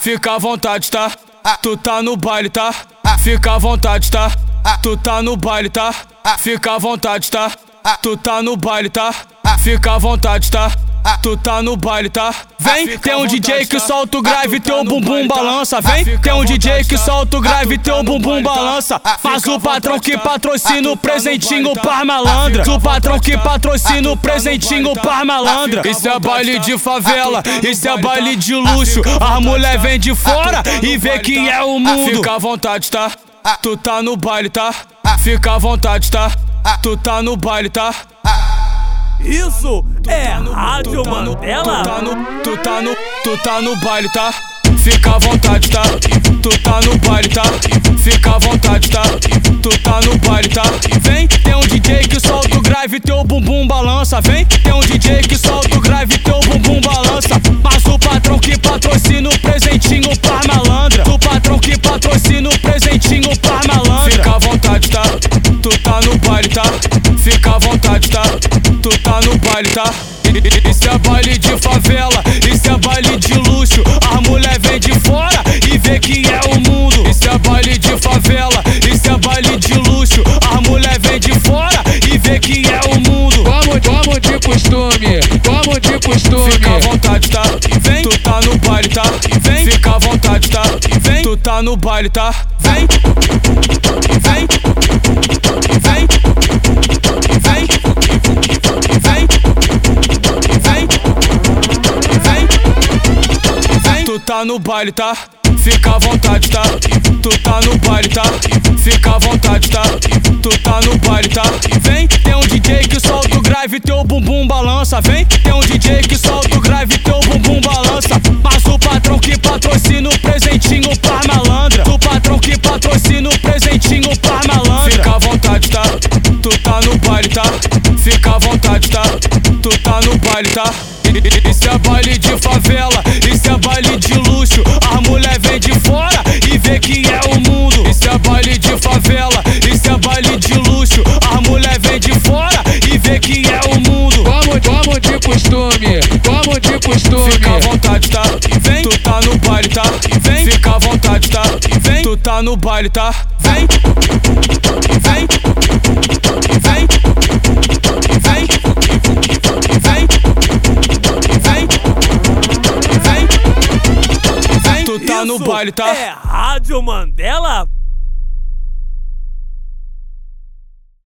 Fica à vontade, tá? Tu tá no baile, tá? Fica à vontade, tá? Tu tá no baile, tá? Fica à vontade, tá? Tu tá no baile, tá? Fica à vontade, tá? Tu tá no baile, tá? Vem, tem um DJ que solta o grave, teu bumbum balança. Vem, tem um DJ que solta o grave, teu bumbum balança. Mas o patrão que patrocina o presentinho par malandra. O patrão que patrocina o presentinho par malandra. Isso é baile de favela, isso é baile de luxo. A mulher vem de fora e vê que é o mundo. Fica à vontade, tá? Tu tá no baile, tá? Fica à vontade, tá? Tu tá no baile, tá? Isso é Rádio Tu tá no, Mandela? tá no, tu tá no, tu tá no baile, tá? Fica à vontade, tá? Tu tá no baile, tá? Fica à vontade, tá? Tu tá no baile, tá? Vem, tem um DJ que solta o grave, teu bumbum balança. Vem, tem um DJ que solta baile, tá? Isso é baile de favela, isso é baile de luxo. A mulher vem de fora e vê que é o mundo. Isso é baile de favela, isso é baile de luxo. A mulher vem de fora e vê que é o mundo. Como, como de costume, como de costume. Fica à vontade, tá? Vem, tu tá no baile, tá? Vem, fica à vontade, tá? Vem, tu tá no baile, tá? Vem, vem, vem, vem, vem, tá no baile, tá? Fica à vontade, tá? Tu tá no baile, tá? Fica à vontade, tá? Tu tá no baile, tá? Vem, tem um DJ que solta o grave, teu bumbum balança. Vem, tem um DJ que solta o grave, teu bumbum balança. Mas o patrão que patrocina o presentinho par malandra. O patrão que patrocina o presentinho par malandra. Fica à vontade, tá? Tu tá no baile, tá? Fica à vontade, tá? Tu tá no baile, tá? Isso é baile de favela, baile de luxo. A mulher vem de fora e vê que é o mundo. Como, como de costume, como de costume. Fica à vontade, tá? Vem, tu tá no baile, tá? Vem, fica à vontade, tá? Vem, tu tá no baile, tá? Vem, vem, vem, vem, vem, vem, vem, vem. Tu tá no baile, tá? É Rádio Mandela